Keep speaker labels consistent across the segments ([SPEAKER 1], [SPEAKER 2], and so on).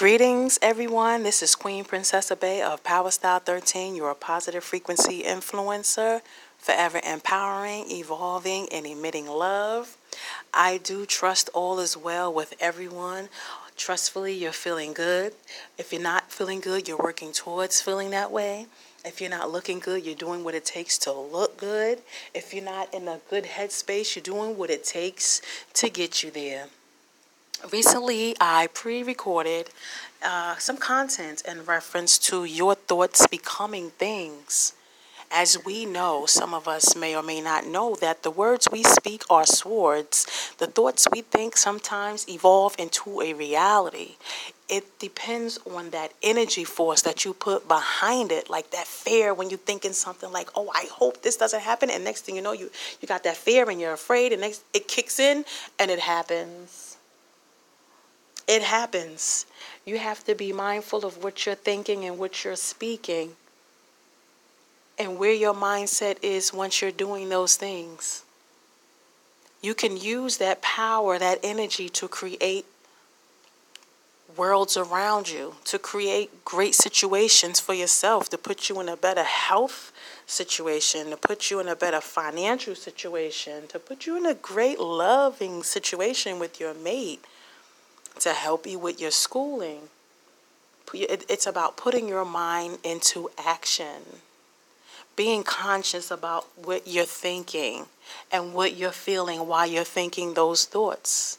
[SPEAKER 1] Greetings, everyone. This is Queen Princess Bey of Power Style 13, your positive frequency influencer, forever empowering, evolving, and emitting love. I do trust all is well with everyone. Trustfully, you're feeling good. If you're not feeling good, you're working towards feeling that way. If you're not looking good, you're doing what it takes to look good. If you're not in a good headspace, you're doing what it takes to get you there. Recently, I pre recorded uh, some content in reference to your thoughts becoming things. As we know, some of us may or may not know that the words we speak are swords. The thoughts we think sometimes evolve into a reality. It depends on that energy force that you put behind it, like that fear when you're thinking something like, "Oh, I hope this doesn't happen," and next thing you know, you you got that fear and you're afraid, and next it kicks in and it happens. It happens. You have to be mindful of what you're thinking and what you're speaking and where your mindset is once you're doing those things. You can use that power, that energy to create worlds around you, to create great situations for yourself, to put you in a better health situation, to put you in a better financial situation, to put you in a great loving situation with your mate, to help you with your schooling. It's about putting your mind into action being conscious about what you're thinking and what you're feeling while you're thinking those thoughts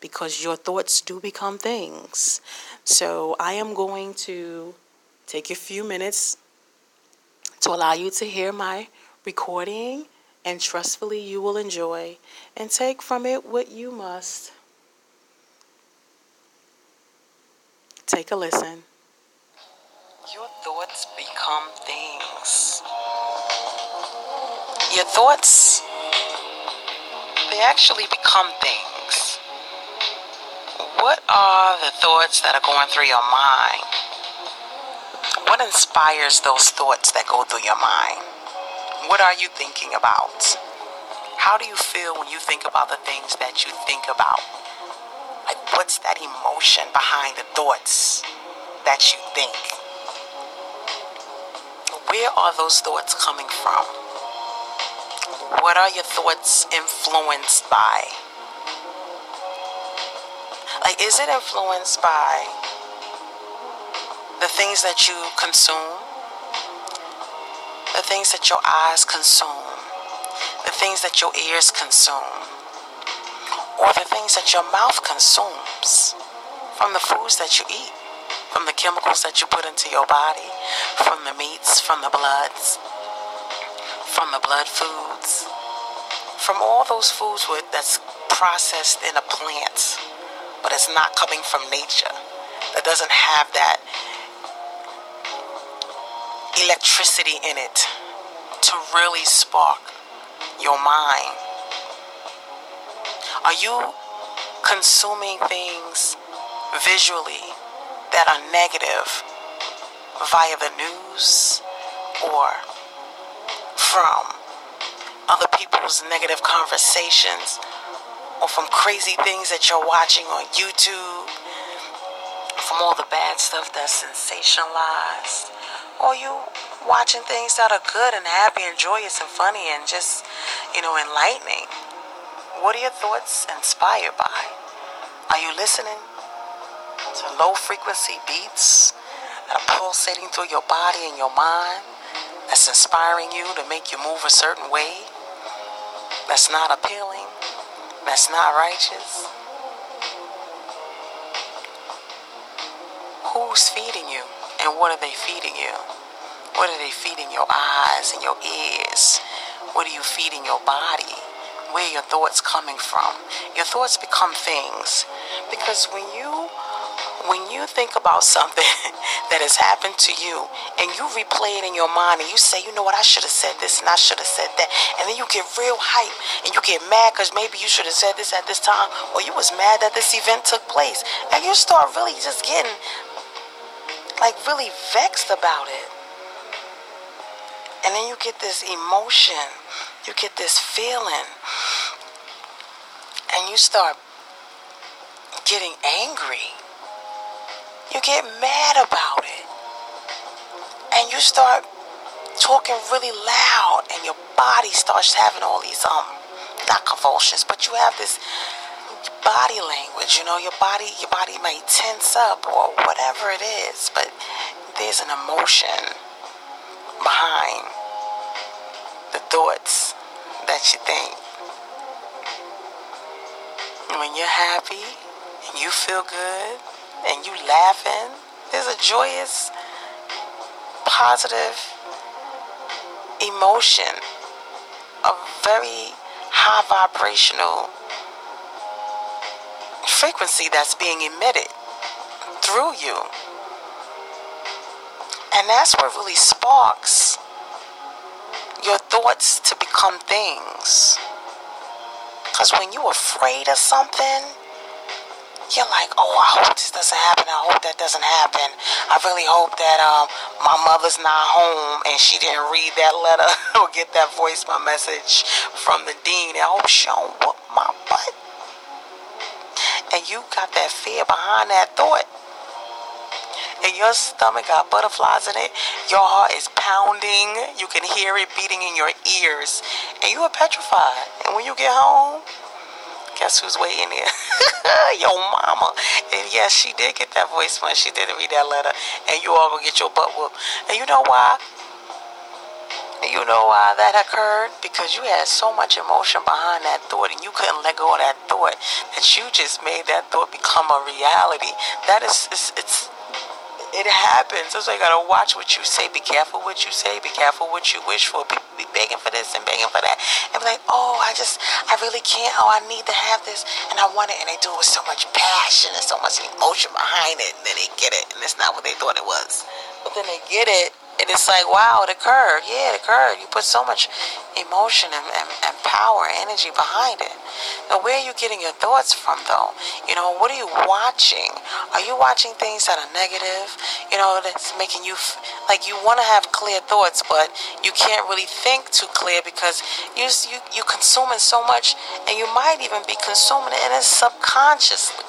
[SPEAKER 1] because your thoughts do become things. So I am going to take a few minutes to allow you to hear my recording and trustfully you will enjoy and take from it what you must. Take a listen. Your thoughts become things. Your thoughts, they actually become things. What are the thoughts that are going through your mind? What inspires those thoughts that go through your mind? What are you thinking about? How do you feel when you think about the things that you think about? What's that emotion behind the thoughts that you think? Where are those thoughts coming from? What are your thoughts influenced by? Like, is it influenced by the things that you consume, the things that your eyes consume, the things that your ears consume, or the things that your mouth consumes. From the foods that you eat, from the chemicals that you put into your body, from the meats, from the bloods? from the blood foods, from all those foods with, that's processed in a plant, but it's not coming from nature, that doesn't have that electricity in it to really spark your mind. Are you consuming things visually that are negative via the news or from other people's negative conversations or from crazy things that you're watching on YouTube, from all the bad stuff that's sensationalized, or you watching things that are good and happy and joyous and funny and just, you know, enlightening. What are your thoughts inspired by? Are you listening to low frequency beats that are pulsating through your body and your mind? that's inspiring you to make you move a certain way, that's not appealing, that's not righteous? Who's feeding you and what are they feeding you? What are they feeding your eyes and your ears? What are you feeding your body? Where your thoughts coming from? Your thoughts become things because when you when you think about something that has happened to you and you replay it in your mind and you say, you know what, I should have said this and I should have said that, and then you get real hype and you get mad because maybe you should have said this at this time or you was mad that this event took place, and you start really just getting like really vexed about it. And then you get this emotion, you get this feeling, and you start getting angry you get mad about it. And you start talking really loud and your body starts having all these um not convulsions, but you have this body language, you know, your body your body may tense up or whatever it is, but there's an emotion behind thoughts that you think. When you're happy and you feel good and you laughing, there's a joyous, positive emotion, a very high vibrational frequency that's being emitted through you. And that's what really sparks your thoughts to become things. Because when you're afraid of something, you're like, oh, I hope this doesn't happen. I hope that doesn't happen. I really hope that um, my mother's not home and she didn't read that letter or get that voice my message from the dean. I hope she don't whoop my butt. And you got that fear behind that thought and your stomach got butterflies in it, your heart is pounding, you can hear it beating in your ears, and you are petrified. And when you get home, guess who's waiting there? your mama. And yes, she did get that voice when she didn't read that letter, and you all gonna get your butt whooped. And you know why? You know why that occurred? Because you had so much emotion behind that thought and you couldn't let go of that thought that you just made that thought become a reality. That is, it's, it's it happens. That's why you gotta watch what you say. Be careful what you say. Be careful what you wish for. Be, be begging for this and begging for that. And be like, oh, I just, I really can't. Oh, I need to have this, and I want it. And they do it with so much passion and so much emotion behind it. And then they get it, and it's not what they thought it was. But then they get it, it's like, wow, it occurred. Yeah, it occurred. You put so much emotion and, and, and power energy behind it. Now, where are you getting your thoughts from, though? You know, what are you watching? Are you watching things that are negative? You know, that's making you, f- like, you want to have clear thoughts, but you can't really think too clear because you, you, you're consuming so much, and you might even be consuming it in it subconsciously.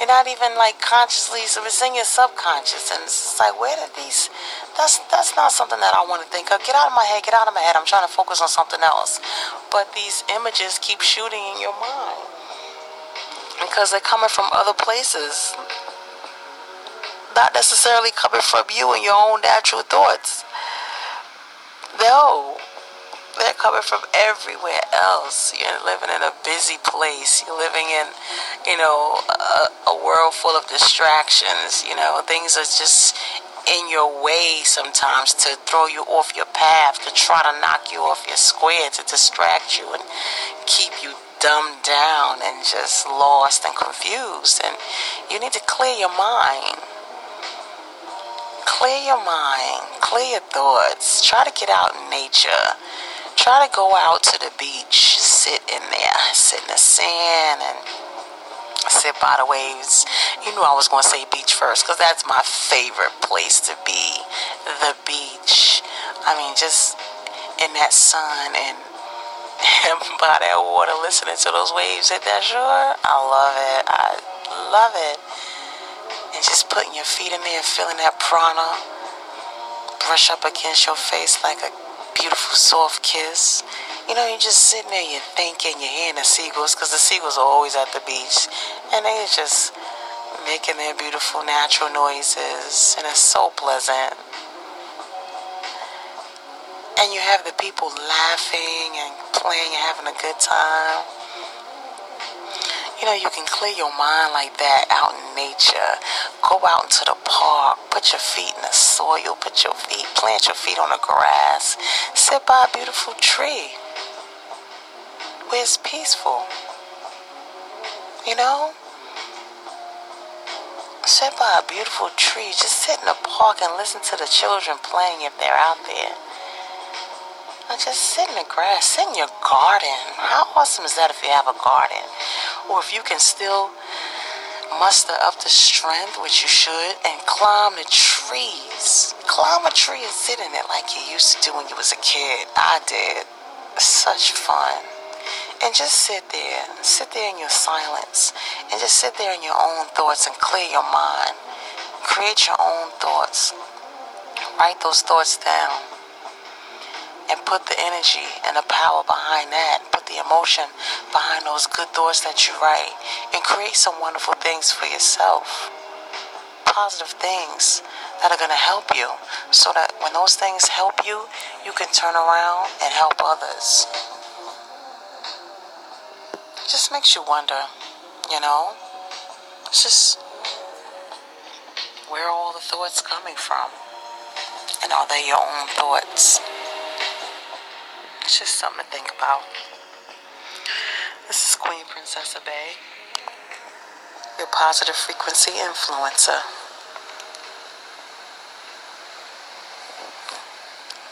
[SPEAKER 1] You're not even like consciously, so it's in your subconscious, and it's like, where did these? That's that's not something that I want to think of. Get out of my head. Get out of my head. I'm trying to focus on something else. But these images keep shooting in your mind because they're coming from other places, not necessarily coming from you and your own natural thoughts. No, they're coming from everywhere else. You're living in a busy place. You're living in, you know, a, a world full of distractions. You know, things are just in your way sometimes to throw you off your path, to try to knock you off your square, to distract you and keep you dumbed down and just lost and confused. And you need to clear your mind. Clear your mind, clear your thoughts. Try to get out in nature try to go out to the beach, sit in there, sit in the sand, and sit by the waves. You knew I was going to say beach first because that's my favorite place to be the beach. I mean, just in that sun and, and by that water, listening to those waves hit that shore. I love it. I love it. And just putting your feet in there, feeling that prana brush up against your face like a beautiful soft kiss. You know, you're just sitting there, you're thinking, you're hearing the seagulls, because the seagulls are always at the beach, and they're just making their beautiful natural noises, and it's so pleasant. And you have the people laughing and playing and having a good time. You know, you can clear your mind like that out in nature. Go out into the park, put your feet in the soil, put your feet, plant your feet on the grass, sit by a beautiful tree where it's peaceful. You know? Sit by a beautiful tree. Just sit in the park and listen to the children playing if they're out there. Or just sit in the grass, sit in your garden. How awesome is that if you have a garden? Or if you can still muster up the strength, which you should, and climb the trees. Climb a tree and sit in it like you used to do when you was a kid. I did. Such fun. And just sit there. Sit there in your silence. And just sit there in your own thoughts and clear your mind. Create your own thoughts. Write those thoughts down and put the energy and the power behind that. Put the emotion behind those good thoughts that you write and create some wonderful things for yourself. Positive things that are going to help you so that when those things help you, you can turn around and help others. It just makes you wonder, you know? It's just where are all the thoughts coming from? And are they your own thoughts? It's just something to think about. This is Queen Princess Bey, your positive frequency influencer.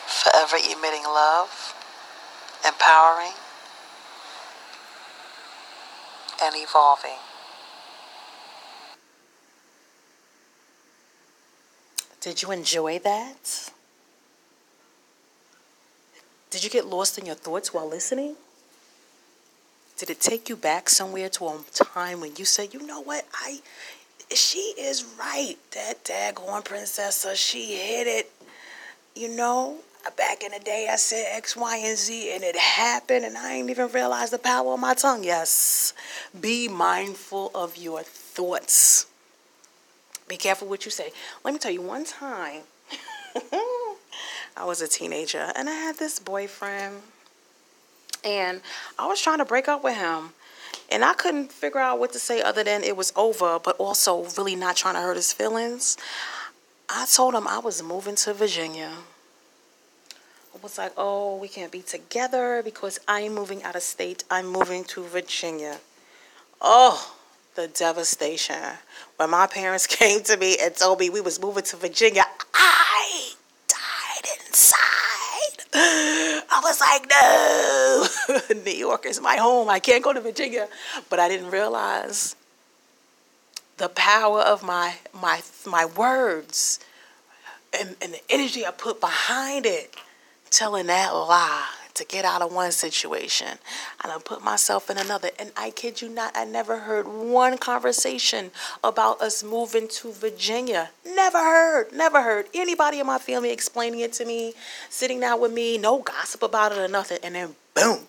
[SPEAKER 1] Forever emitting love, empowering, and evolving. Did you enjoy that? Did you get lost in your thoughts while listening? Did it take you back somewhere to a time when you said, you know what, I she is right. That daggone princess, uh, she hit it. You know, back in the day I said X, Y, and Z and it happened and I didn't even realize the power of my tongue. Yes. Be mindful of your thoughts. Be careful what you say. Let me tell you one time. I was a teenager and I had this boyfriend and I was trying to break up with him. And I couldn't figure out what to say other than it was over, but also really not trying to hurt his feelings. I told him I was moving to Virginia. I was like, oh, we can't be together because I'm moving out of state. I'm moving to Virginia. Oh, the devastation. When my parents came to me and told me we was moving to Virginia, I I was like, no, New York is my home. I can't go to Virginia. But I didn't realize the power of my my my words and, and the energy I put behind it, telling that lie to get out of one situation I put myself in another. And I kid you not, I never heard one conversation about us moving to Virginia. Never heard, never heard anybody in my family explaining it to me, sitting down with me, no gossip about it or nothing. And then boom,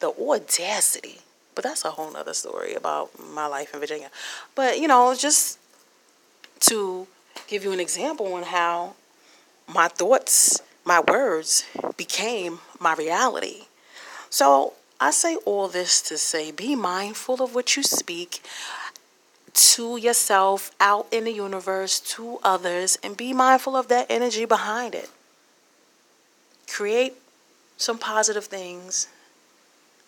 [SPEAKER 1] the audacity. But that's a whole nother story about my life in Virginia. But you know, just to give you an example on how my thoughts my words became my reality. So I say all this to say be mindful of what you speak to yourself, out in the universe, to others, and be mindful of that energy behind it. Create some positive things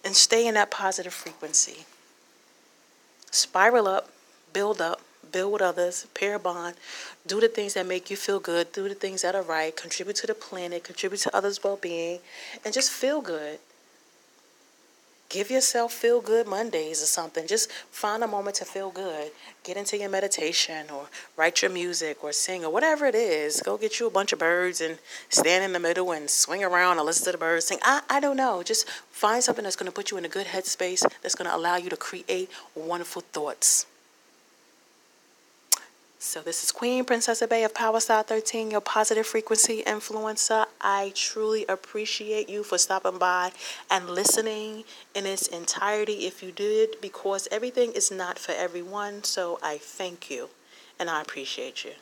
[SPEAKER 1] and stay in that positive frequency. Spiral up, build up, build with others, pair a bond, do the things that make you feel good, do the things that are right, contribute to the planet, contribute to others' well being, and just feel good. Give yourself feel good Mondays or something. Just find a moment to feel good. Get into your meditation or write your music or sing or whatever it is. Go get you a bunch of birds and stand in the middle and swing around and listen to the birds sing. I, I don't know. Just find something that's going to put you in a good headspace that's going to allow you to create wonderful thoughts. So this is Queen Princess Bey of Power Style 13, your positive frequency influencer. I truly appreciate you for stopping by and listening in its entirety if you did, because everything is not for everyone. So I thank you and I appreciate you.